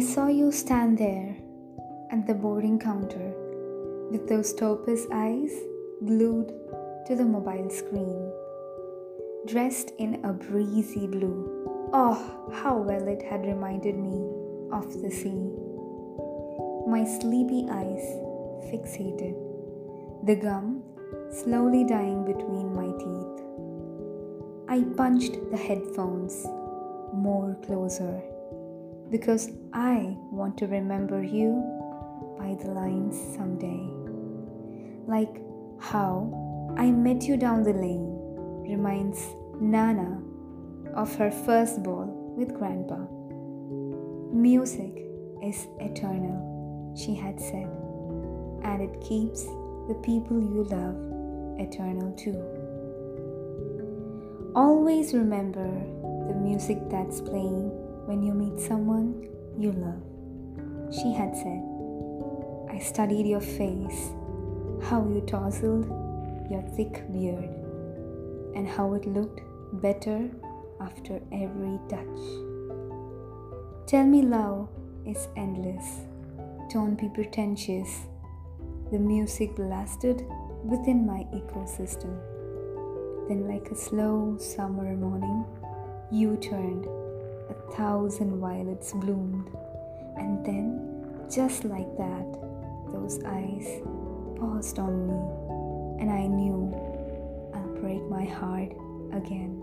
saw you stand there at the boarding counter with those topaz eyes glued to the mobile screen. Dressed in a breezy blue. Oh, how well it had reminded me of the sea. My sleepy eyes fixated, the gum slowly dying between my teeth. I punched the headphones more closer because I want to remember you by the lines someday. Like how I met you down the lane reminds Nana of her first ball with Grandpa. Music is eternal, she had said, and it keeps the people you love eternal too. Always remember the music that's playing when you meet someone you love. She had said, I studied your face, how you tousled your thick beard, and how it looked better after every touch. Tell me love is endless. Don't be pretentious. The music blasted within my ecosystem. Then, like a slow summer morning, you turned, thousand violets bloomed, and then, just like that, those eyes paused on me, and I knew I'll break my heart again.